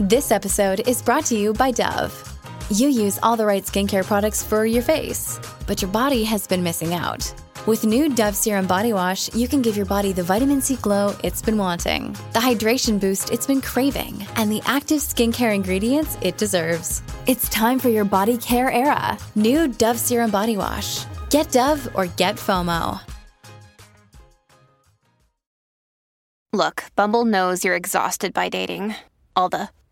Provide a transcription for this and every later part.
This episode is brought to you by Dove. You use all the right skincare products for your face, but your body has been missing out. With new Dove Serum Body Wash, you can give your body the vitamin C glow it's been wanting, the hydration boost it's been craving, and the active skincare ingredients it deserves. It's time for your body care era. New Dove Serum Body Wash. Get Dove or get FOMO. Look, Bumble knows you're exhausted by dating. All the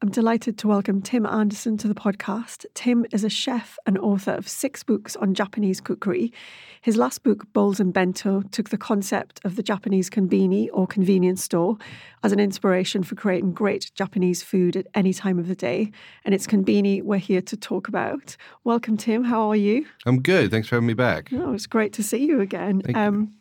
I'm delighted to welcome Tim Anderson to the podcast. Tim is a chef and author of six books on Japanese cookery. His last book, Bowls and Bento, took the concept of the Japanese konbini or convenience store as an inspiration for creating great Japanese food at any time of the day. And it's konbini we're here to talk about. Welcome, Tim. How are you? I'm good. Thanks for having me back. Oh, it's great to see you again. Thank um,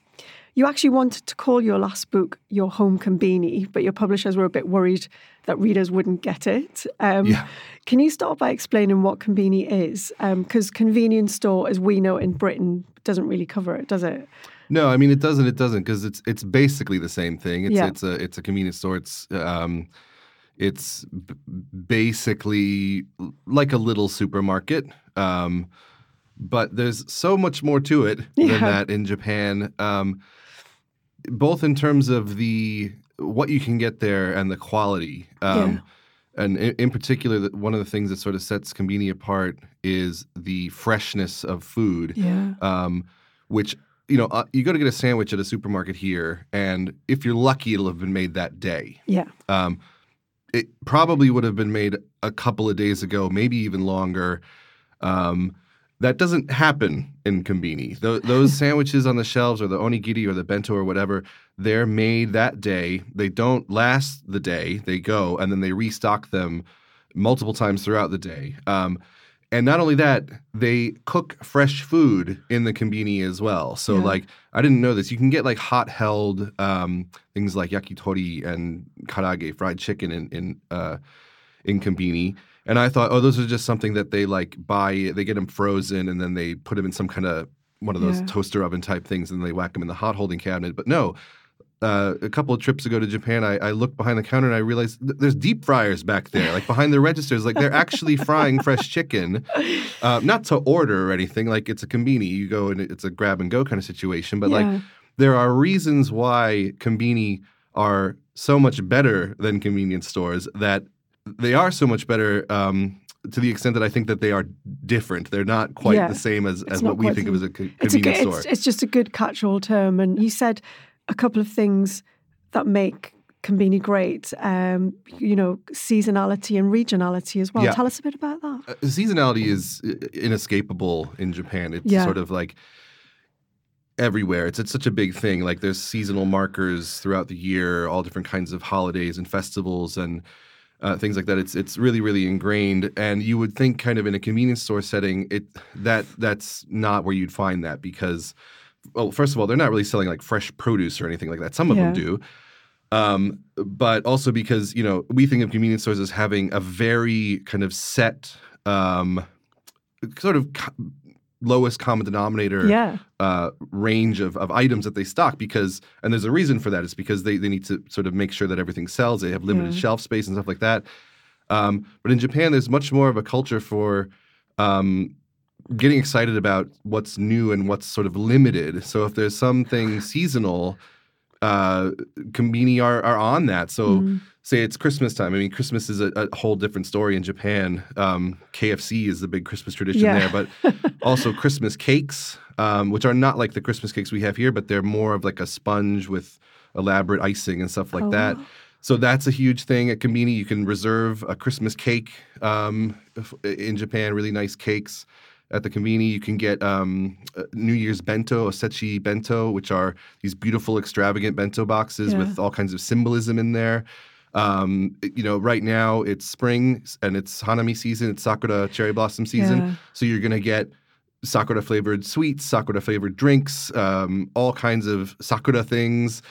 you. Actually wanted to call your last book Your Home Konbini, but your publishers were a bit worried that readers wouldn't get it. Um, Yeah. Can you start by explaining what konbini is? Because convenience store, as we know it in Britain, doesn't really cover it, does it? No, I mean it doesn't. It doesn't because it's it's basically the same thing. It's Yeah. it's a it's a convenience store. It's um, it's b- basically like a little supermarket. Um, but there's so much more to it Yeah. than that in Japan. Um, both in terms of the what you can get there and the quality. Um, And in, in particular, that one of the things that sort of sets Conveni apart is the freshness of food. Yeah. um, which you know uh, you go to get a sandwich at a supermarket here, and if you're lucky, it'll have been made that day. Yeah. Um, it probably would have been made a couple of days ago, maybe even longer. Um, that doesn't happen in Konbini. Tho- those sandwiches on the shelves, or the onigiri, or the bento, or whatever, they're made that day. They don't last the day. They go, and then they restock them multiple times throughout the day. Um, and not only that, they cook fresh food in the konbini as well. So, Yeah. like, I didn't know this. You can get like hot held um, things like yakitori and karaage, fried chicken in in uh, in. And I thought, oh, those are just something that they like buy. They get them frozen and then they put them in some kind of one of those Yeah. toaster oven type things and they whack them in the hot holding cabinet. But no, uh, a couple of trips ago to Japan, I, I looked behind the counter and I realized th- there's deep fryers back there, like behind the registers. Like they're actually frying fresh chicken, uh, not to order or anything. Like it's a conveni, you go and it's a grab and go kind of situation. But Yeah. like there are reasons why conveni are so much better than convenience stores. That they are so much better. Um, to the extent that I think that they are different, they're not quite Yeah. the same as, as what we think of as a co- It's, a good, convenience store. it's, it's just a good catch-all term. And you said a couple of things that make Konbini great, um, you know, seasonality and regionality as well. Yeah. Tell us a bit about that. Uh, seasonality is uh, inescapable in Japan. It's Yeah. sort of like everywhere. It's it's such a big thing. Like there's seasonal markers throughout the year, all different kinds of holidays and festivals and uh, things like that. It's it's really really ingrained. And you would think kind of in a convenience store setting, it that that's not where you'd find that because well, first of all, they're not really selling like fresh produce or anything like that. Some of them do. Um, but also because you know we think of convenience stores as having a very kind of set, um, sort of lowest common denominator Yeah. uh, range of, of items that they stock because and there's a reason for that it's because they, they need to sort of make sure that everything sells they have limited Yeah. shelf space and stuff like that um, but in japan there's much more of a culture for um, getting excited about what's new and what's sort of limited so if there's something seasonal uh, are, are on that so Mm. Say it's Christmas time. I mean, Christmas is a, a whole different story in Japan. Um, KFC is the big Christmas tradition Yeah. there, but also Christmas cakes, um, which are not like the Christmas cakes we have here, but they're more of like a sponge with elaborate icing and stuff like Oh, that. So that's a huge thing at Konbini. You can reserve a Christmas cake um, in Japan, really nice cakes at the Konbini. You can get um, uh, New Year's bento, osechi bento, which are these beautiful, extravagant bento boxes Yeah. with all kinds of symbolism in there. Um, you know, right now it's spring and it's Hanami season, it's Sakura cherry blossom season. Yeah. So you're going to get Sakura flavored sweets, Sakura flavored drinks, um, all kinds of Sakura things,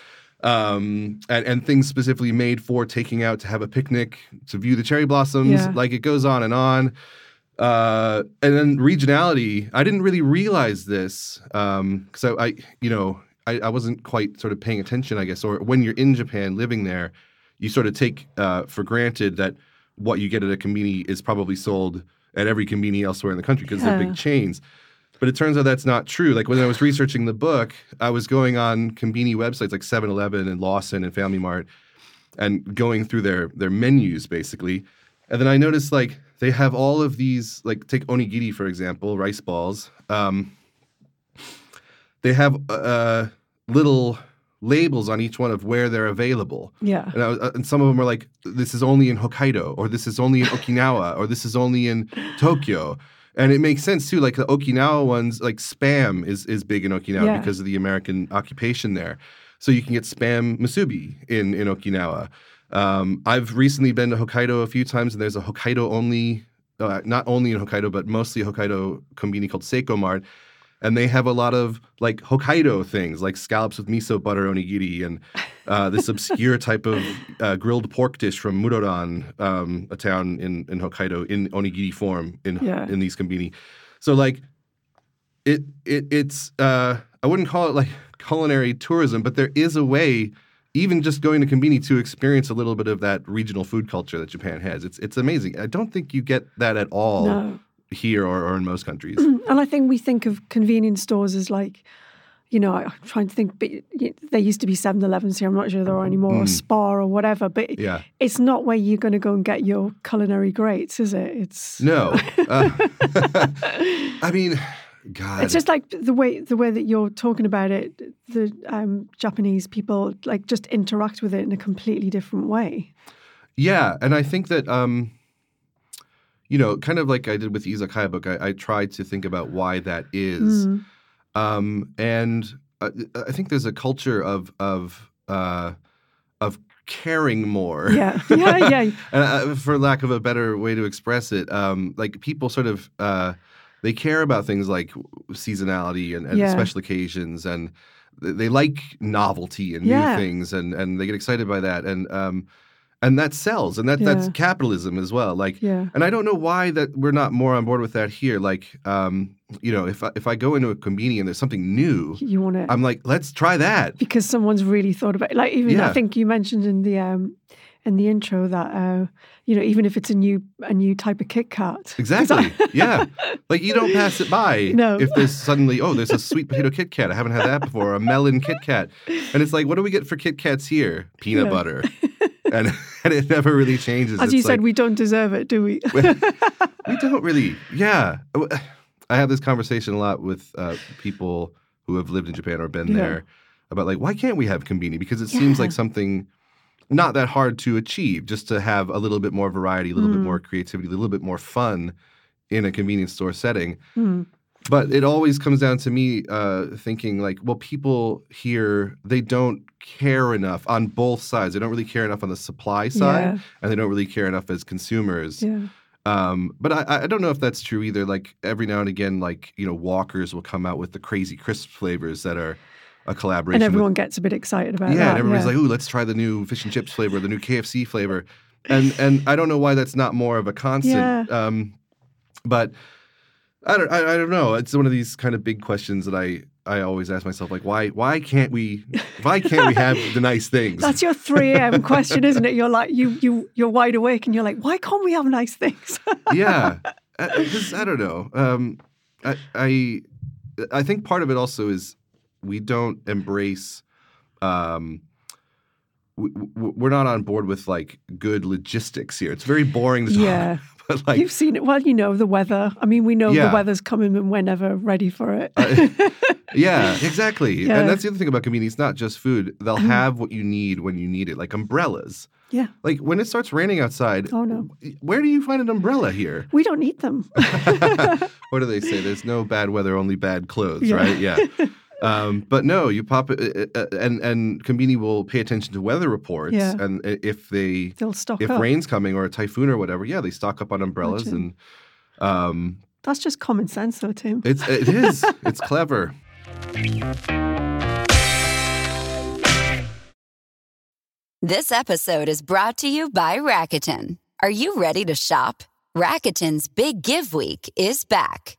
um, and, and things specifically made for taking out to have a picnic, to view the cherry blossoms. Yeah. Like it goes on and on. Uh, and then regionality, I didn't really realize this because I, I, you know, I, I wasn't quite sort of paying attention, I guess. Or when you're in Japan living there, you sort of take uh, for granted that what you get at a conveni is probably sold at every conveni elsewhere in the country because they're big chains. But it turns out that's not true. Like when I was researching the book, I was going on conveni websites like 7-Eleven and Lawson and Family Mart and going through their their menus basically. And then I noticed like they have all of these like take onigiri for example, rice balls. Um, they have uh, little labels on each one of where they're available. Yeah. And, I was, uh, and some of them are like, this is only in Hokkaido, or this is only in Okinawa, or this is only in Tokyo. And it makes sense too. Like the Okinawa ones, like spam is is big in Okinawa Yeah. because of the American occupation there. So you can get spam musubi in in Okinawa. Um, I've recently been to Hokkaido a few times, and there's a Hokkaido only, uh, not only in Hokkaido, but mostly Hokkaido convenience called Seicomart. And they have a lot of like Hokkaido things, like scallops with miso butter onigiri, and uh, this obscure type of uh, grilled pork dish from Muroran, um, a town in, in Hokkaido, in onigiri form in Yeah. in these konbini. So like, it it it's uh, I wouldn't call it like culinary tourism, but there is a way, even just going to konbini, to experience a little bit of that regional food culture that Japan has. It's it's amazing. I don't think you get that at all No. Here or, or in most countries. And I think we think of convenience stores as like, you know, I'm trying to think, but there used to be 7 Elevens here. I'm not sure there are anymore, or Spar or whatever. But Mm. Yeah. it's not where you're going to go and get your culinary greats, is it? It's No. Uh, I mean, God. It's just like the way the way that you're talking about it. The um, Japanese people like just interact with it in a completely different way. Yeah, and I think that um, you know, kind of like I did with the Izakaya book, I, I tried to think about why that is. Mm. Um, and I, I think there's a culture of of uh, of caring more. Yeah, yeah, yeah. and uh, for lack of a better way to express it, um, like people sort of uh, they care about things like seasonality and, and Yeah. special occasions, and they like novelty and Yeah. new things, and and they get excited by that, and um, and that sells, and that that's capitalism as well. Like, Yeah. and I don't know why that we're not more on board with that here. Like, um, you know, if I, if I go into a convenience and there's something new, You want to I'm like, let's try that. because someone's really thought about it. Like even I think you mentioned in the um in the intro that uh you know even if it's a new a new type of Kit kat Exactly. Yeah. Like you don't pass it by No. if there's suddenly, oh, there's a sweet potato Kit Kat. I haven't had that before. Or a melon Kit Kat. And it's like, what do we get for Kit Kats here? Peanut Yeah. butter. And and it never really changes. As you It's said, like, we don't deserve it, do we? we don't really. Yeah. I have this conversation a lot with uh, people who have lived in Japan or been Yeah. there about like, why can't we have konbini? Because it seems like something not that hard to achieve just to have a little bit more variety, a little bit Mm. more creativity, a little bit more fun in a convenience store setting. Mm. But it always comes down to me uh, thinking like, well, people here they don't care enough on both sides. They don't really care enough on the supply side, Yeah. and they don't really care enough as consumers. Yeah. Um, but I, I don't know if that's true either. Like every now and again, like you know, Walkers will come out with the crazy crisp flavors that are a collaboration. And with- everyone gets a bit excited about yeah, that. and everybody's yeah. like, "Ooh, let's try the new fish and chips flavor, the new KFC flavor," and and I don't know why that's not more of a constant. Um, but I don't, I, I don't know. It's one of these kind of big questions that I I always ask myself, like, why why can't we why can't we have the nice things? That's your 3 a.m. question, isn't it? You're like, you, you, you're wide awake and you're like, why can't we have nice things? yeah, because I don't know. Um, I, I I think part of it also is we don't embrace. Um, we're not on board with like good logistics here. It's very boring Yeah. but like You've seen it. Well, you know, the weather. I mean, we know Yeah. the weather's coming and we're never ready for it. yeah, exactly. Yeah. Mm-hmm. And that's the other thing about. It's not just food. They'll have what you need when you need it, like umbrellas. yeah. Like when it starts raining outside, Oh, no. where do you find an umbrella here? We don't need them. what do they say? There's no bad weather, only bad clothes, Yeah. right? Yeah. Um, but no, you pop it, uh, uh, and and Conveni will pay attention to weather reports, Yeah. and if they They'll stock if up. rain's coming or a typhoon or whatever, yeah, they stock up on umbrellas, Imagine. and um, That's just common sense, though, Tim. it's it is it's clever. This episode is brought to you by Rakuten. Are you ready to shop? Rakuten's Big Give Week is back.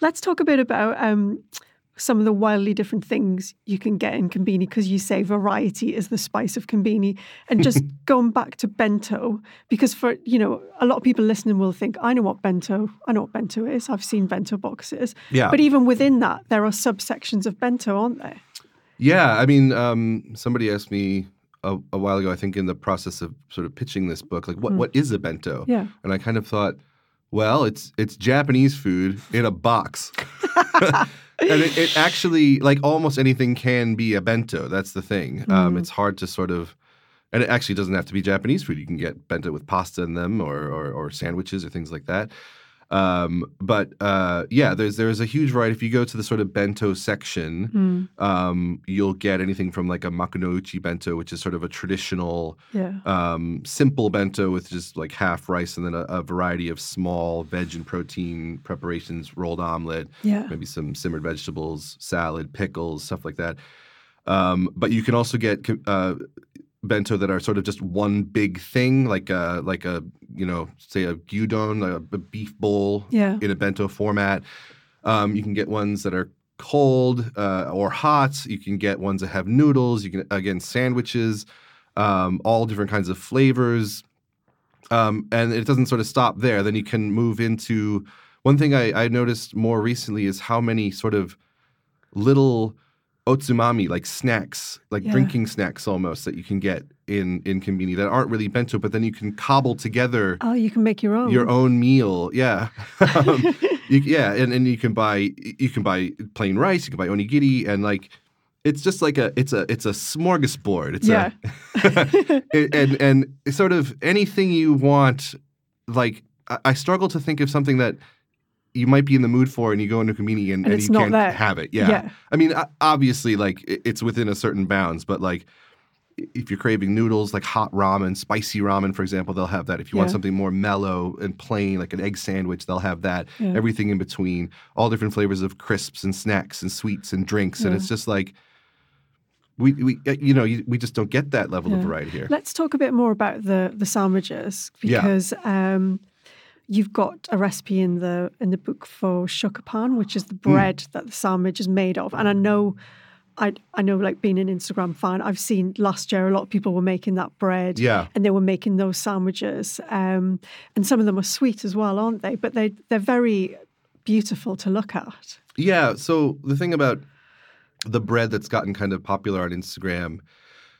Let's talk a bit about um, some of the wildly different things you can get in Combini because you say variety is the spice of Combini. And just going back to bento, because for, you know, a lot of people listening will think, I know what bento, I know what bento is. I've seen bento boxes. Yeah. But even within that, there are subsections of bento, aren't there? Yeah, I mean, um, somebody asked me a, a while ago, I think, in the process of sort of pitching this book, like, what, what is a bento? Yeah. And I kind of thought, well, it's it's Japanese food in a box. and it, it actually, like almost anything can be a bento. That's the thing. Um, it's hard to sort of, and it actually doesn't have to be Japanese food. You can get bento with pasta in them or or, or sandwiches or things like that. Um, but uh, yeah, there's there's a huge variety. If you go to the sort of bento section, um, you'll get anything from like a makunouchi bento, which is sort of a traditional Yeah. um, simple bento with just like half rice and then a, a variety of small veg and protein preparations, rolled omelet, Yeah. maybe some simmered vegetables, salad, pickles, stuff like that. Um, but you can also get uh, bento that are sort of just one big thing, like a like a you know say a gyudon, a, a beef bowl Yeah. in a bento format. Um, you can get ones that are cold uh, or hot. You can get ones that have noodles. You can again sandwiches, um, all different kinds of flavors. Um, and it doesn't sort of stop there. Then you can move into one thing I, I noticed more recently is how many sort of little otsumami, like snacks, like Yeah. drinking snacks almost that you can get in in konbini that aren't really bento, but then you can cobble together Oh, you can make your own. your own meal. Yeah, um, you, yeah, and, and you can buy you can buy plain rice, you can buy onigiri, and like it's just like a it's a it's a smorgasbord. It's Yeah. a and and sort of anything you want. Like I, I struggle to think of something that you might be in the mood for, and you go into a konbini and, And and you can't there. have it. Yeah. Yeah. I mean, obviously, like it's within a certain bounds, but like if you're craving noodles, like hot ramen, spicy ramen, for example, they'll have that. If you want something more mellow and plain, like an egg sandwich, they'll have that. Yeah. Everything in between, all different flavors of crisps and snacks and sweets and drinks, and it's just like we, we uh, you know, we just don't get that level of variety here. Let's talk a bit more about the the sandwiches Yeah. because um, you've got a recipe in the in the book for shokupan, which is the Hmm. bread that the sandwich is made of. And I know, I I know, like being an Instagram fan, I've seen last year a lot of people were making that bread. Yeah. and they were making those sandwiches, um, and some of them are sweet as well, aren't they? But they they're very beautiful to look at. Yeah. So the thing about the bread that's gotten kind of popular on Instagram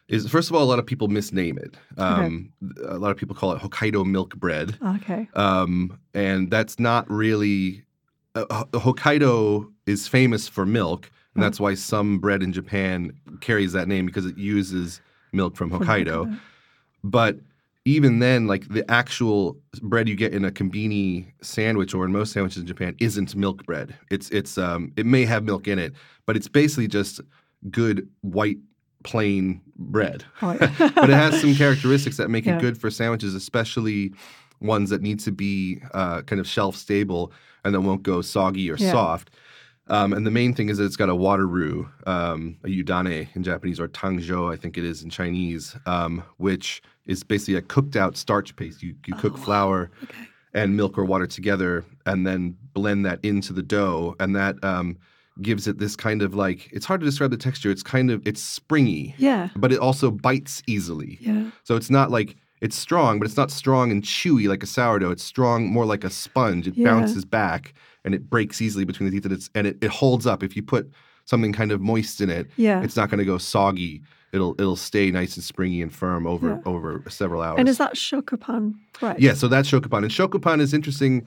is, first of all, a lot of people misname it. Um, A lot of people call it Hokkaido milk bread. Okay. Um, and that's not really. Uh, Hokkaido is famous for milk, and that's why some bread in Japan carries that name because it uses milk from Hokkaido. But even then, like the actual bread you get in a kombini sandwich or in most sandwiches in Japan isn't milk bread. It's it's um it may have milk in it, but it's basically just good white plain bread. Right. but it has some characteristics that make Yeah. it good for sandwiches, especially ones that need to be uh, kind of shelf stable and that won't go soggy or Yeah. soft. Um, and the main thing is that it's got a water roux, um, a yudane in Japanese, or tangzhou, I think it is in Chinese, um, which is basically a cooked out starch paste. You, you cook flour and milk or water together and then blend that into the dough. And that um, gives it this kind of like, it's hard to describe the texture. It's kind of, it's springy Yeah. but it also bites easily. Yeah. So it's not like it's strong, but it's not strong and chewy like a sourdough. It's strong more like a sponge. It Yeah. bounces back and it breaks easily between the teeth and it's and it, it holds up. If you put something kind of moist in it, Yeah. it's not going to go soggy. It'll it'll stay nice and springy and firm over Yeah. over several hours. And is that shokupan right? Yeah, so that's shokupan. And shokupan is interesting.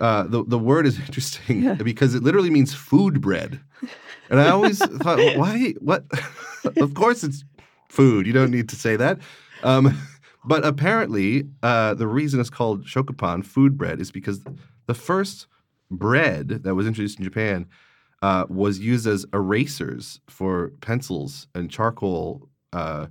Uh, the the word is interesting Yeah. because it literally means food bread. And I always thought, why? What? of course, it's food. You don't need to say that. Um, but apparently, uh, the reason it's called shokupan, food bread, is because the first bread that was introduced in Japan uh, was used as erasers for pencils and charcoal uh,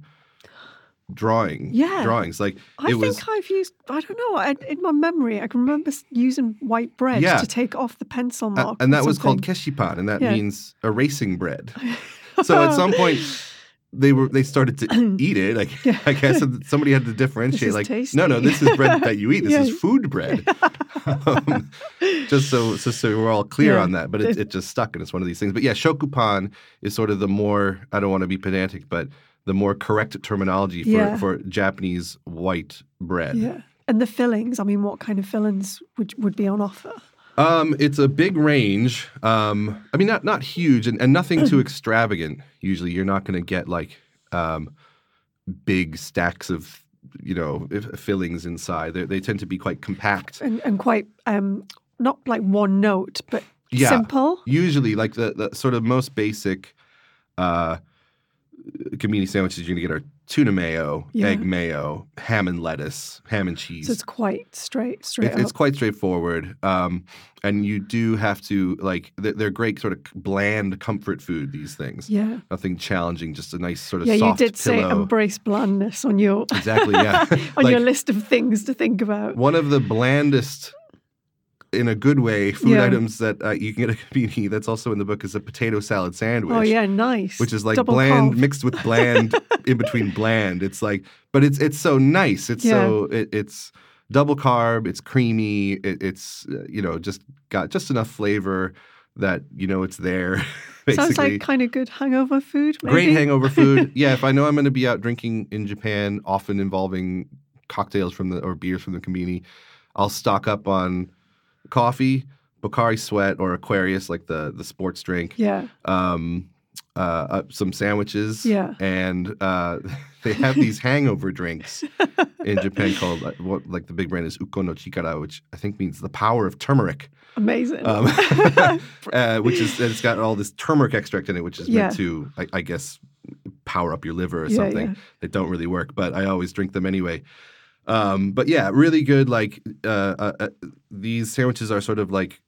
drawing Yeah. drawings. Like I it was. think I've used, I don't know, I, in my memory, I can remember using white bread Yeah. to take off the pencil mark. and that was called keshipan, and that Yeah. means erasing bread. so at some point, they were they started to eat it. Like I guess somebody had to differentiate. Like no, no, tasty. this is bread that you eat. This Yeah. is food bread. um, just so just so we're all clear Yeah. on that. But it, it just stuck, and it's one of these things. But yeah, shokupan is sort of the more I don't want to be pedantic, but the more correct terminology for Yeah. for Japanese white bread. Yeah. And the fillings, I mean, what kind of fillings would, would be on offer? Um, it's a big range. Um, I mean, not not huge, and, and nothing too extravagant. Usually, you're not going to get like um, big stacks of you know fillings inside. They they tend to be quite compact. And, and quite, um, not like one note, but Yeah. simple. Usually, like the, the sort of most basic uh, convenience sandwiches you're going to get are tuna mayo, Yeah. egg mayo, ham and lettuce, ham and cheese. So it's quite straight, straight It- it's quite straightforward, um, and you do have to like they're, they're great sort of bland comfort food. These things, Yeah. nothing challenging, just a nice sort of Yeah, you did say embrace blandness on your Exactly, yeah. on Like- your list of things to think about. One of the blandest, in a good way, food Yeah. items that uh, you can get at a convenience that's also in the book is a potato salad sandwich. Oh yeah, nice. Which is like Double bland carb. mixed with bland in between bland. It's like, but it's it's so nice. It's so it, it's double carb. It's creamy. It, it's uh, you know just got just enough flavor that you know it's there. Basically, Sounds like kind of good hangover food. Maybe? great hangover food. yeah, if I know I'm going to be out drinking in Japan, often involving cocktails from the or beers from the conveni. I'll stock up on coffee, Pocari Sweat or Aquarius, like the the sports drink. Yeah. Um, uh, uh, some sandwiches. Yeah. And uh, they have these hangover drinks in Japan called uh, what like the big brand is Ukon no Chikara, which I think means the power of turmeric. Amazing. Um, uh, which is it's got all this turmeric extract in it, which is Yeah. meant to, I, I guess, power up your liver or Yeah, something. yeah. They don't really work, but I always drink them anyway. Um, but yeah, really good. Like uh, uh, uh, these sandwiches are sort of like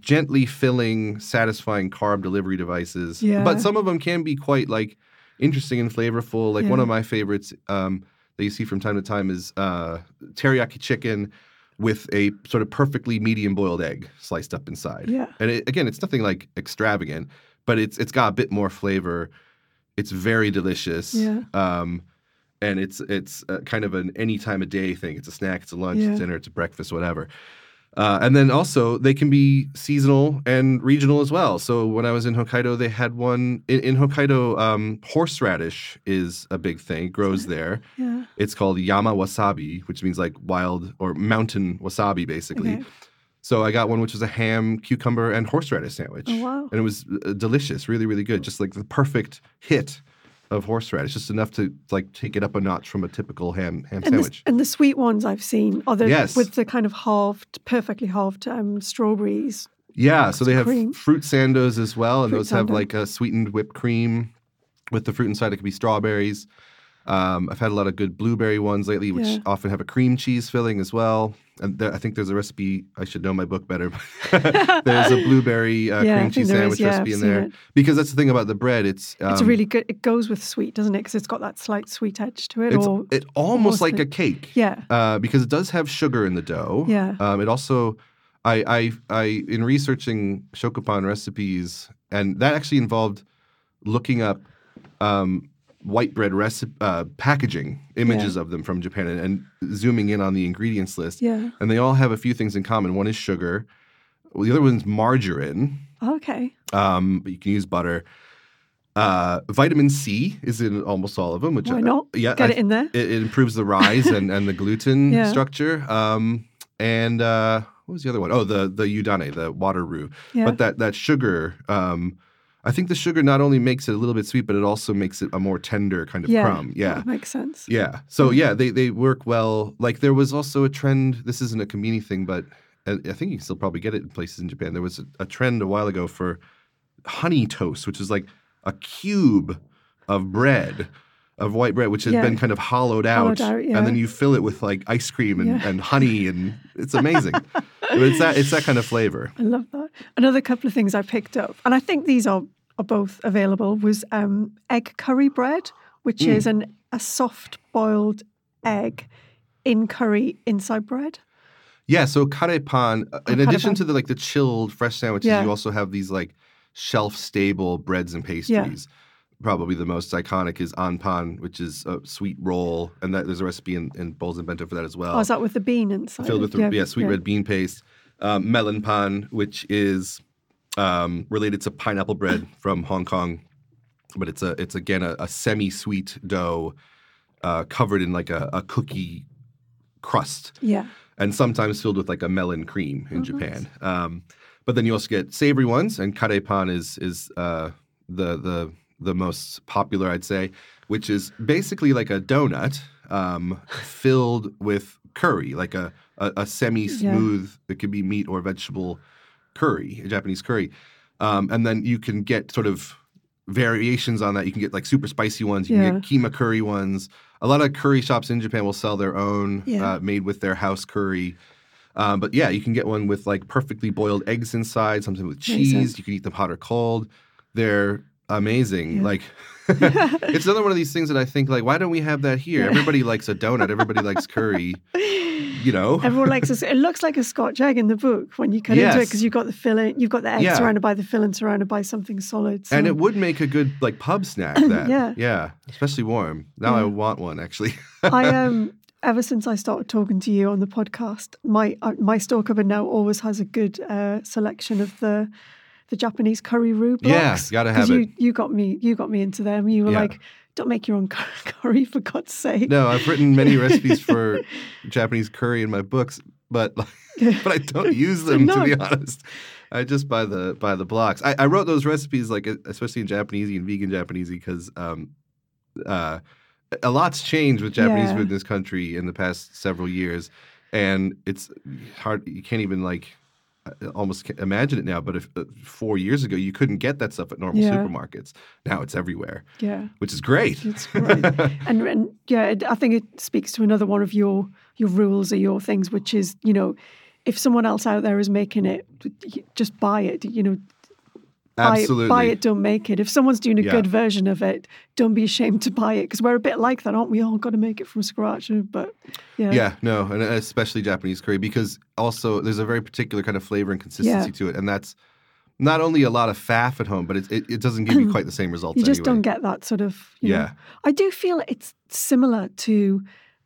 gently filling, satisfying carb delivery devices. Yeah. But some of them can be quite like interesting and flavorful. Like one of my favorites um, that you see from time to time is uh, teriyaki chicken with a sort of perfectly medium boiled egg sliced up inside. Yeah. And it, again, it's nothing like extravagant, but it's it's got a bit more flavor. It's very delicious. Yeah. Um, and it's it's uh, kind of an any time of day thing. It's a snack, it's a lunch, Yeah. it's dinner, it's a breakfast, whatever. Uh, and then also they can be seasonal and regional as well. So when I was in Hokkaido, they had one in, in Hokkaido. Um, horseradish is a big thing; it grows there. yeah. It's called Yama Wasabi, which means like wild or mountain wasabi, basically. Okay. So I got one which was a ham, cucumber, and horseradish sandwich. Oh, wow. And it was uh, delicious, really, really good. Just like the perfect hit of horseradish, just enough to like take it up a notch from a typical ham ham And the, sandwich. and the sweet ones I've seen are the Yes. with the kind of halved, perfectly halved um, strawberries. Yeah, so they have cream. fruit sandos as well, and Fruit those have like a sweetened whipped cream with the fruit inside. It could be strawberries. Um, I've had a lot of good blueberry ones lately, which Yeah. often have a cream cheese filling as well. And there, I think there's a recipe. I should know my book better. there's a blueberry uh, Yeah, cream cheese there is. sandwich Yeah, recipe I've in there it. because that's the thing about the bread. It's it's um, really good. It goes with sweet, doesn't it? Because it's got that slight sweet edge to it. It's or it almost like a cake. Yeah. Uh, because it does have sugar in the dough. Yeah. Um, it also, I, I, I, in researching shokupan recipes, and that actually involved looking up um, white bread recipe uh, packaging images of them from Japan and, and zooming in on the ingredients list. Yeah. And they all have a few things in common. One is sugar. Well, the other one's margarine. okay. Um, but you can use butter. Uh, vitamin C is in almost all of them. Which Why I- not? yeah, Get I- it in there. It, it improves the rise and, and the gluten Yeah. structure. Um, and uh, what was the other one? Oh, the the yudane, the water roux. Yeah. But that that sugar, um, I think the sugar not only makes it a little bit sweet, but it also makes it a more tender kind of yeah. crumb. Yeah. That makes sense. Yeah. So yeah, they they work well. Like there was also a trend. This isn't a conveni thing, but uh, I think you can still probably get it in places in Japan. There was a, a trend a while ago for honey toast, which is like a cube of bread, of white bread, which has Yeah. been kind of hollowed out, Hollowed out, yeah. and then you fill it with like ice cream and, Yeah. and honey, and it's amazing. it's that it's that kind of flavor. I love that. Another couple of things I picked up, and I think these are, are both available, was um, egg curry bread, which Mm. is an a soft boiled egg in curry inside bread. Yeah, so karepan. uh, In Oh, addition karepan. to the like the chilled fresh sandwiches, Yeah. you also have these like shelf stable breads and pastries. Probably the most iconic is anpan, which is a sweet roll, and that there's a recipe in, in bowls and bento for that as well. oh, is that with the bean inside? filled with the, yeah, sweet red bean paste. Um, melon pan, which is um, related to pineapple bread from Hong Kong, but it's a it's again a, a semi-sweet dough uh, covered in like a, a cookie crust Yeah. and sometimes filled with like a melon cream Oh, in Japan. Um, but then you also get savory ones, and karepan is is uh, the the the most popular, I'd say, which is basically like a donut um, filled with curry, like a a, a semi-smooth. yeah. It could be meat or vegetable curry, a Japanese curry, um, and then you can get sort of variations on that. You can get like super spicy ones. You can get keema curry ones. A lot of curry shops in Japan will sell their own Yeah. uh, made with their house curry. Um, but yeah, you can get one with like perfectly boiled eggs inside, something with cheese. You can eat them hot or cold. They're amazing. Yeah. Like it's another one of these things that I think like, why don't we have that here? Everybody likes a donut. Everybody likes curry. You know, Everyone likes this. It looks like a Scotch egg in the book when you cut into it because you've got the filling, you've got the egg Yeah. surrounded by the filling, surrounded by something solid. So. and it would make a good like pub snack. That Yeah. yeah, especially warm. Now I want one actually. I um ever since I started talking to you on the podcast, my uh, my store cupboard now always has a good uh, selection of the the Japanese curry roux blocks. Yeah, gotta have you, it. You got me. You got me into them. You were Yeah. like, don't make your own curry for God's sake. No, I've written many recipes for Japanese curry in my books, but but I don't use them to be honest. I just buy the buy the blocks. I, I wrote those recipes like especially in Japanese and vegan Japanese because um, uh, a lot's changed with Japanese Yeah. food in this country in the past several years, and it's hard. You can't even like almost imagine it now. But if uh, four years ago you couldn't get that stuff at normal Yeah. supermarkets, now it's everywhere, Yeah. which is great. It's great. and and yeah, it, I think it speaks to another one of your your rules or your things, which is you know, if someone else out there is making it, just buy it. You know, buy Absolutely. it, buy it, don't make it. If someone's doing a Yeah. good version of it, don't be ashamed to buy it because we're a bit like that, aren't we? All got to make it from scratch, uh, but yeah, Yeah, no, and uh, especially Japanese curry because also there's a very particular kind of flavor and consistency Yeah. to it, and that's not only a lot of faff at home, but it it, it doesn't give you quite the same results. you just anyway. don't get that sort of. You know. Yeah. I do feel it's similar to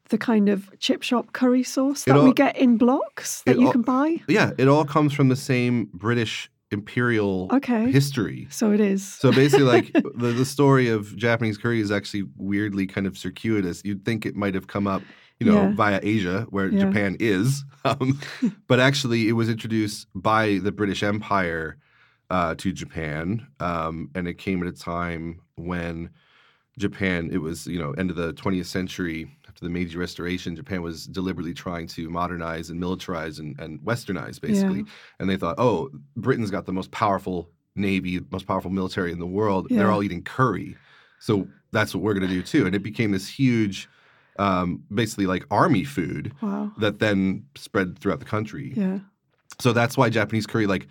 the kind of chip shop curry sauce that we get in blocks that you all- can buy. Yeah, it all comes from the same British imperial Okay. history. So it is. So basically, like the, the story of Japanese curry is actually weirdly kind of circuitous. You'd think it might have come up, you know, Yeah. via Asia, where Yeah. Japan is, um, but actually it was introduced by the British Empire uh, to Japan, um, and it came at a time when Japan, it was you know end of the 20th century after the Meiji Restoration, Japan was deliberately trying to modernize and militarize and, and westernize basically, and they thought, oh, Britain's got the most powerful navy, most powerful military in the world. They're all eating curry, so that's what we're going to do too. And it became this huge, um, basically like army food Wow. that then spread throughout the country. Yeah. So that's why Japanese curry like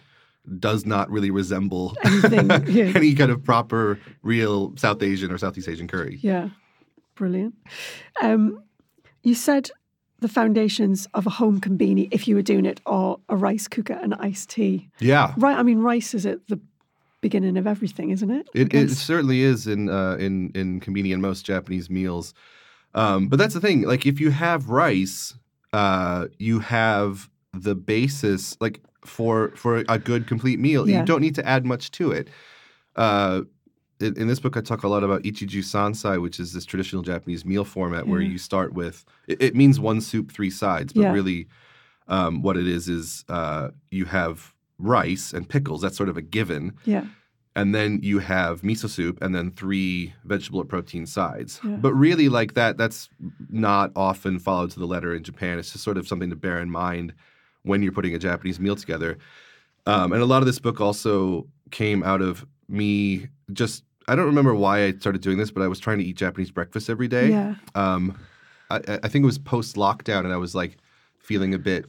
does not really resemble Anything, yeah. any kind of proper, real South Asian or Southeast Asian curry. Yeah. Brilliant. Um, you said the foundations of a home conbini, if you were doing it, are a rice cooker and iced tea. Yeah. Right. I mean, rice is at the beginning of everything, isn't it? It, it certainly is in uh, in in convenience in most Japanese meals, um, but that's the thing. Like if you have rice, uh, you have the basis like for for a good complete meal. Yeah. You don't need to add much to it. Uh, in, in this book, I talk a lot about ichiju sansai, which is this traditional Japanese meal format where you start with. It, it means one soup, three sides, but Yeah. really, um, what it is is uh, you have rice and pickles. That's sort of a given yeah. and then you have miso soup and then three vegetable or protein sides Yeah. but really like that that's not often followed to the letter in japan it's just sort of something to bear in mind when you're putting a japanese meal together um, and a lot of this book also came out of me just i don't remember why i started doing this but i was trying to eat japanese breakfast every day Yeah. um, I, I think it was post lockdown, and I was like feeling a bit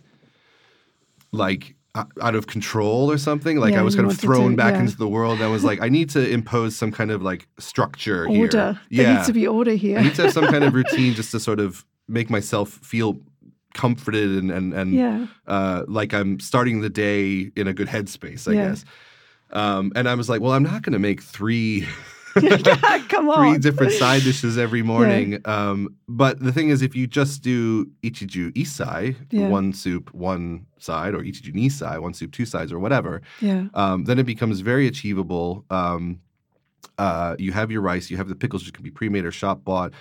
like out of control or something. Like Yeah, I was kind of wanted to- thrown back yeah. into the world. I was like, I need to impose some kind of like structure here. Order. Yeah, There needs to be order here. I need to have some kind of routine just to sort of make myself feel comforted and and, and yeah. uh, like I'm starting the day in a good headspace, I guess. Um, and I was like, well, I'm not going to make three Come on. three different side dishes every morning. Um, but the thing is, if you just do ichiju issai, Yeah. one soup, one side, or ichiju nisai, one soup, two sides, or whatever, Yeah. um, then it becomes very achievable. Um, uh, you have your rice, you have the pickles, which can be pre-made or shop bought.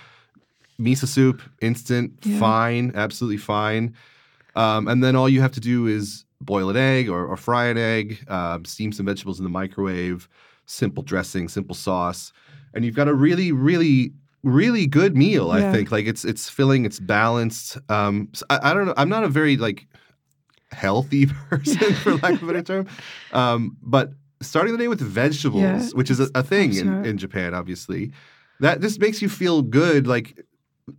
Miso soup, instant, Yeah. fine, absolutely fine. Um, and then all you have to do is boil an egg or, or fry an egg, um, steam some vegetables in the microwave, simple dressing, simple sauce, and you've got a really, really, really good meal. Yeah. I think like it's it's filling, it's balanced. Um, so I, I don't know. I'm not a very like healthy person, for lack of a better term, um, but starting the day with vegetables, Yeah, which is a, a thing in, in Japan, obviously, that just makes you feel good, like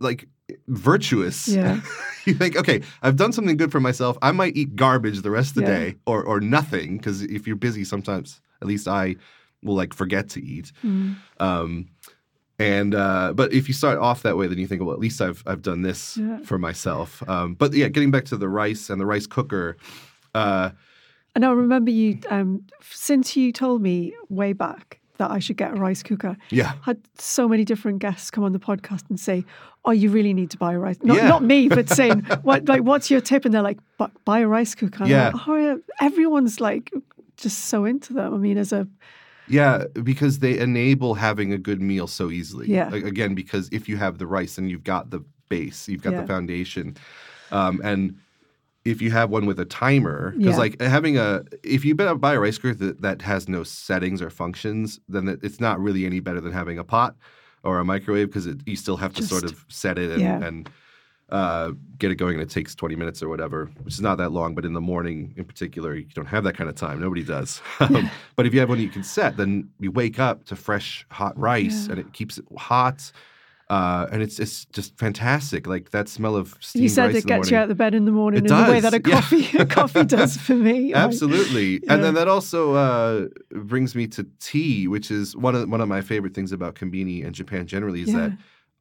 like virtuous. Yeah. you think, okay, I've done something good for myself. I might eat garbage the rest of the Yeah. day, or or nothing, because if you're busy, sometimes at least I will like forget to eat. Mm. Um, and uh, but if you start off that way, then you think, well, at least I've I've done this Yeah. for myself. Um, but yeah, getting back to the rice and the rice cooker. Uh, And I remember you, um, since you told me way back that I should get a rice cooker, yeah, had so many different guests come on the podcast and say, "Oh, you really need to buy a rice." Not, Yeah. not me, but saying, "What like what's your tip?" And they're like, "Bu- "Buy a rice cooker." I'm Yeah. like, oh, yeah. Everyone's like just so into them. I mean, as a Yeah, because they enable having a good meal so easily. Yeah. Again, because if you have the rice, then you've got the base, you've got Yeah. the foundation, um, and if you have one with a timer, because Yeah. like having a, if you buy buy a rice cooker that, that has no settings or functions, then it's not really any better than having a pot or a microwave because you still have to sort of set it and, yeah. and uh, get it going, and it takes twenty minutes or whatever, which is not that long. But in the morning, in particular, you don't have that kind of time. Nobody does. Um, but if you have one you can set, then you wake up to fresh hot rice, and it keeps it hot. Uh, and it's it's just fantastic. Like that smell of steamed You said it gets you out of bed in the morning It in the way does, that a yeah. coffee a coffee does for me. Like, Absolutely, Yeah. and then that also uh, brings me to tea, which is one of one of my favorite things about konbini and Japan generally is that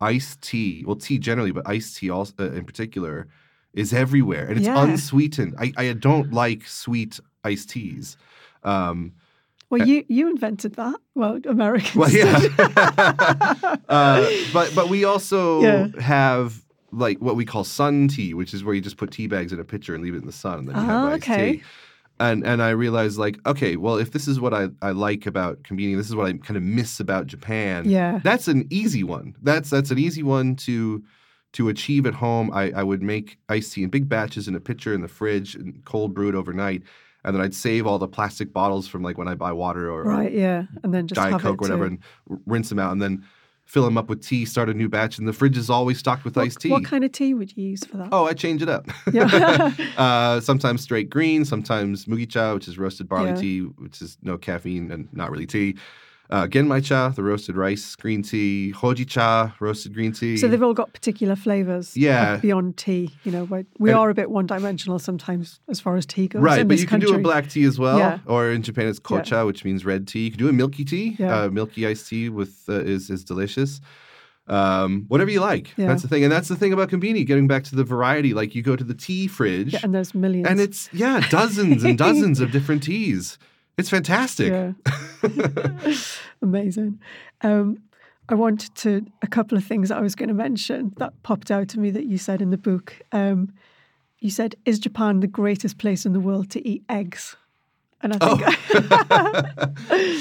iced tea, well, tea generally, but iced tea also uh, in particular, is everywhere, and it's Yeah. unsweetened. I, I don't like sweet iced teas. Um, Well, you you invented that. Well, Americans. well, yeah, uh, but but we also Yeah. have like what we call sun tea, which is where you just put tea bags in a pitcher and leave it in the sun, and then you have Oh, iced okay. tea. And and I realized like, okay, well, if this is what I, I like about konbini, this is what I kind of miss about Japan. Yeah. that's an easy one. That's that's an easy one to to achieve at home. I, I would make iced tea in big batches in a pitcher in the fridge and cold brewed overnight. And then I'd save all the plastic bottles from like when I buy water or, right. Yeah, and then just Diet Coke or whatever, to- and r- rinse them out, and then fill them up with tea. Start a new batch, and the fridge is always stocked with what, iced tea. What kind of tea would you use for that? Oh, I change it up. Yeah. uh, sometimes straight green, sometimes mugicha, which is roasted barley Yeah. tea, which is no caffeine and not really tea. Uh, genmai cha, the roasted rice green tea. Hoji cha, roasted green tea. So they've all got particular flavors. Yeah. beyond tea, you know, we And- are a bit one-dimensional sometimes as far as tea goes. Right, but you can do a black tea as well, Yeah. or in Japan it's Yeah. kocha, which means red tea. You can do a milky tea. Yeah. Uh, milky iced tea with uh, is is delicious. Um, whatever you like, Yeah. that's the thing, and that's the thing about konbini. Getting back to the variety, like you go to the tea fridge, Yeah, and there's millions. and it's yeah, dozens and dozens of different teas. It's fantastic. Yeah. Amazing. Um, I wanted to a couple of things that I was going to mention that popped out to me that you said in the book. Um, you said, "Is Japan the greatest place in the world to eat eggs?" And I think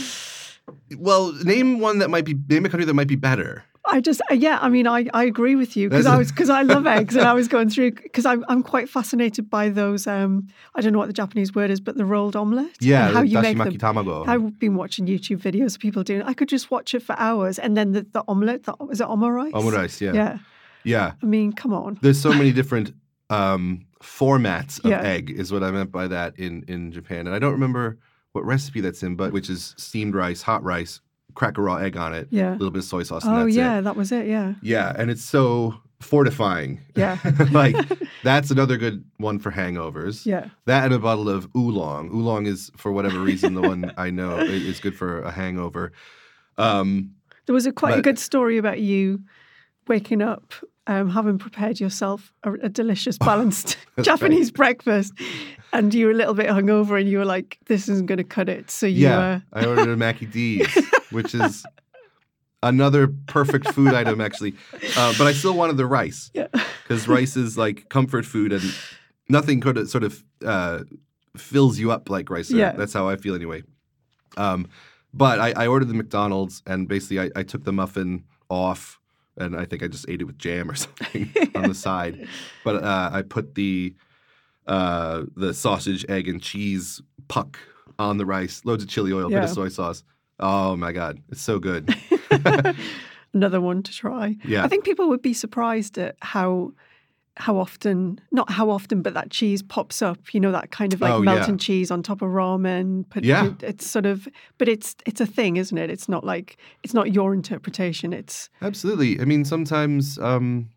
Well, name one that might be name a country that might be better. I just uh, yeah, I mean, I, I agree with you because I was because I love eggs and I was going through because I'm I'm quite fascinated by those. Um, I don't know what the Japanese word is, but the rolled omelette. Yeah, how you make them. tamago. I've been watching YouTube videos of people doing. I could just watch it for hours, and then the, the omelette. The, is it omurice? Omurice, yeah. Yeah. Yeah. I mean, come on. There's so many different um, formats of Yeah. egg, is what I meant by that in, in Japan. And I don't remember what recipe that's in, but which is steamed rice, hot rice, crack a raw egg on it, Yeah. a little bit of soy sauce, and Oh yeah, it. that was it. Yeah. Yeah, and it's so fortifying. Yeah. like that's another good one for hangovers. Yeah. That and a bottle of oolong. Oolong is, for whatever reason, the one I know is good for a hangover. Um, There was a quite a good story about you waking up, um, having prepared yourself a, a delicious, balanced That's Japanese breakfast, and you were a little bit hungover, and you were like, "This isn't going to cut it." So you, yeah, uh, I ordered a Maccy D's, which is another perfect food item, actually. Uh, but I still wanted the rice yeah, because rice is like comfort food, and nothing could sort of uh, fills you up like rice. Yeah. That's how I feel anyway. Um, but I, I ordered the McDonald's, and basically I, I took the muffin off, and I think I just ate it with jam or something on the side. But uh, I put the uh, the sausage, egg, and cheese puck on the rice, loads of chili oil, bit of soy sauce. Oh my god, it's so good. another one to try. Yeah. I think people would be surprised at how how often, not how often, but that cheese pops up. You know, that kind of like Oh, yeah. melting cheese on top of ramen. Put, Yeah. it's sort of, but it's it's a thing, isn't it? It's not like it's not your interpretation. It's Absolutely. I mean, sometimes um,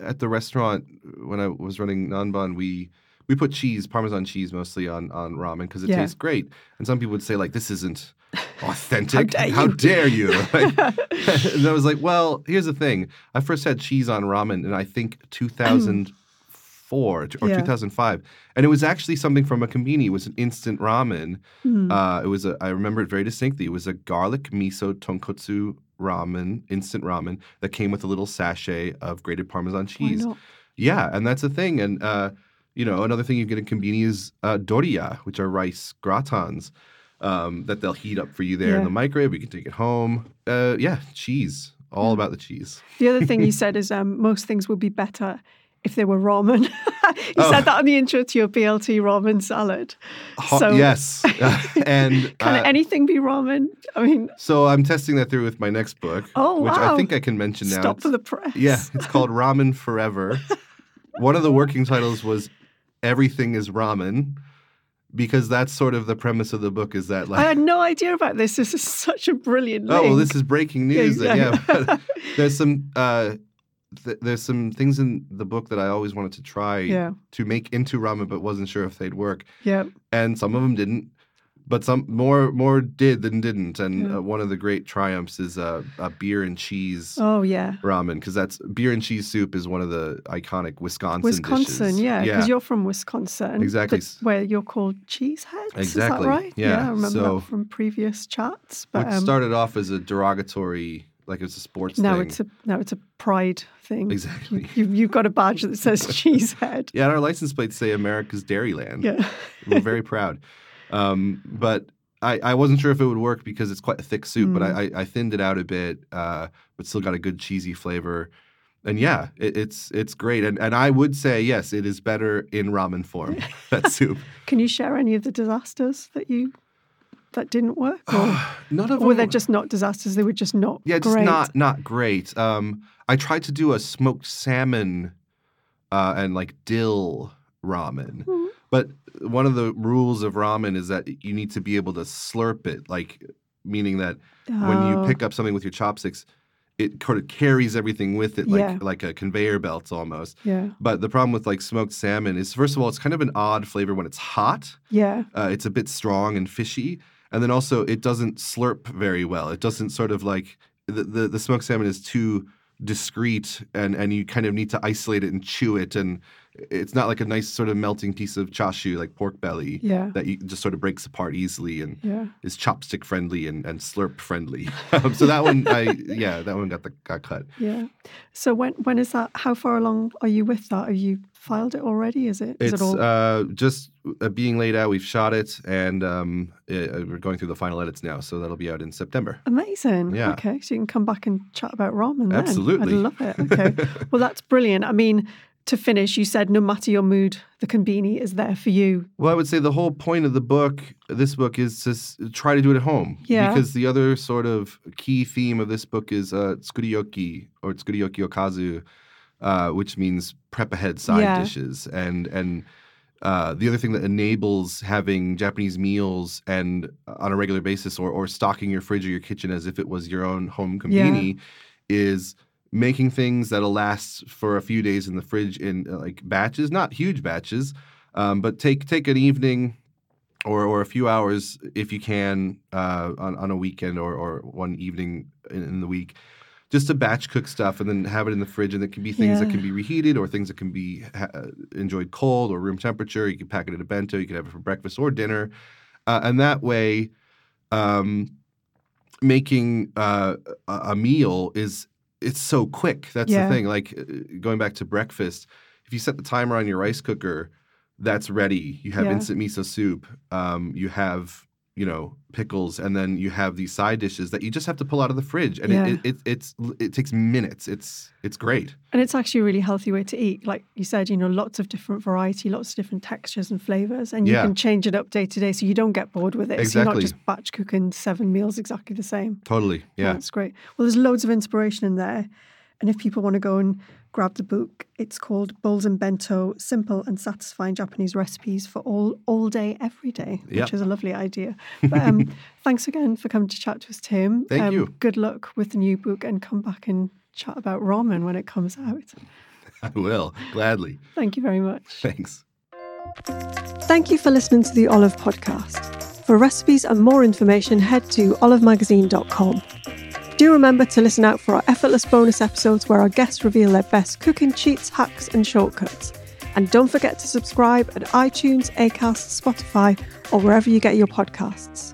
at the restaurant when I was running Nanban, we we put cheese, Parmesan cheese, mostly on on ramen because it Yeah. tastes great. And some people would say like, "This isn't authentic. How dare you." dare you?" And I was like, "Well, here's the thing. I first had cheese on ramen in I think 2004 or Yeah. 2005, and it was actually something from a konbini. It was an instant ramen. Hmm. Uh, it was a, I remember it very distinctly. It was a garlic miso tonkotsu ramen, instant ramen that came with a little sachet of grated Parmesan why cheese. Yeah, and that's the thing. And uh, you know, another thing you get in konbini is uh, doria, which are rice gratins. Um, that they'll heat up for you there in the microwave. You can take it home. Uh, yeah, cheese. All about the cheese. The other thing you said is um, most things would be better if they were ramen. you Oh. said that on the intro to your BLT ramen salad. So- yes, and Can uh, anything be ramen? I mean, so I'm testing that through with my next book, Oh, which I think I can mention now. stop It's- for the press. Yeah, it's called Ramen Forever. One of the working titles was Everything is Ramen because that's sort of the premise of the book is that like I had no idea about this. This is such a brilliant oh well this is breaking news yeah. yeah, there's some uh th- there's some things in the book that I always wanted to try Yeah. to make into ramen but wasn't sure if they'd work yeah. and some of them didn't but some more more did than didn't and Yeah. uh, one of the great triumphs is uh, a beer and cheese Oh, yeah. ramen because that's beer and cheese soup is one of the iconic Wisconsin Wisconsin, dishes. yeah, because you're from Wisconsin. Exactly. the- where you're called cheeseheads. Is Exactly, that right? yeah. I remember So- that from previous chats. But Which um, started off as a derogatory, like it's a sports now thing. it's a now it's a pride thing. Exactly. You, you've got a badge that says cheesehead. yeah, and our license plates say America's Dairyland. Yeah. We're very proud. Um, but I, I wasn't sure if it would work because it's quite a thick soup, but Mm. I, I, I thinned it out a bit, uh, but still got a good cheesy flavor. And yeah, it, it's it's great. And and I would say yes, it is better in ramen form. that soup. Can you share any of the disasters that you that didn't work, or, None of or were they them- just not disasters? They were just not Yeah, just great. not not great. Um, I tried to do a smoked salmon uh, and like dill ramen, Mhm. But one of the rules of ramen is that you need to be able to slurp it, like meaning that when you Oh, pick up something with your chopsticks, it sort of carries everything with it, like Yeah. like a conveyor belt almost. Yeah, But the problem with like smoked salmon is, first of all, it's kind of an odd flavor when it's hot. yeah, Uh, it's a bit strong and fishy, and then also it doesn't slurp very well. It doesn't sort of like the the, the smoked salmon is too discreet, and and you kind of need to isolate it and chew it, and it's not like a nice sort of melting piece of chashu like pork belly yeah, that you just sort of breaks apart easily and yeah. is chopstick friendly and, and slurp friendly. Um, so that one, I yeah, that one got the got cut. Yeah. So when when is that? How far along are you with that? Have you filed it already? Is it? Is It's it all? uh, just uh, being laid out. We've shot it, and um, uh, we're going through the final edits now. So that'll be out in September. Amazing. Yeah. Okay, so you can come back and chat about ramen. Then. Absolutely. I'd love it. Okay. well, that's brilliant. I mean, to finish, you said no matter your mood, the conbini is there for you. Well, I would say the whole point of the book, this book, is to s- try to do it at home. Yeah. Because the other sort of key theme of this book is uh, tsukurioki or tsukurioki okazu, uh, which means prep ahead side Yeah. dishes, and and uh, the other thing that enables having Japanese meals and uh, on a regular basis, or or stocking your fridge or your kitchen as if it was your own home konbini, is making things that'll last for a few days in the fridge in uh, like batches, not huge batches, um, but take take an evening or or a few hours if you can uh, on on a weekend or or one evening in, in the week. Just to batch cook stuff and then have it in the fridge, and it can be things that can be reheated or things that can be ha- uh, enjoyed cold or room temperature. You can pack it in a bento. You can have it for breakfast or dinner, uh, and that way, um, making uh, a meal is it's so quick. That's Yeah. the thing. Like uh, going back to breakfast, if you set the timer on your rice cooker, that's ready. You have Yeah. instant miso soup. Um, you have you know pickles, and then you have these side dishes that you just have to pull out of the fridge, and Yeah. it, it, it it's it takes minutes. It's it's great. And it's actually a really healthy way to eat. Like you said, you know, lots of different variety, lots of different textures and flavors, and you Yeah. can change it up day to day so you don't get bored with it. So you're not just batch cooking seven meals exactly the same. Totally. Yeah. That's great. Well, there's loads of inspiration in there. And if people want to go and grab the book, it's called Bowls and Bento Simple and Satisfying Japanese Recipes for All All Day, Every Day, which Yep. is a lovely idea. But um, thanks again for coming to chat to us, Tim. Thank um, you. Good luck with the new book and come back and chat about ramen when it comes out. I will gladly. Thank you very much. Thanks. Thank you for listening to the Olive Podcast. For recipes and more information, head to olivemagazine.com. Do remember to listen out for our effortless bonus episodes where our guests reveal their best cooking cheats, hacks, and shortcuts. And don't forget to subscribe at iTunes, Acast, Spotify, or wherever you get your podcasts.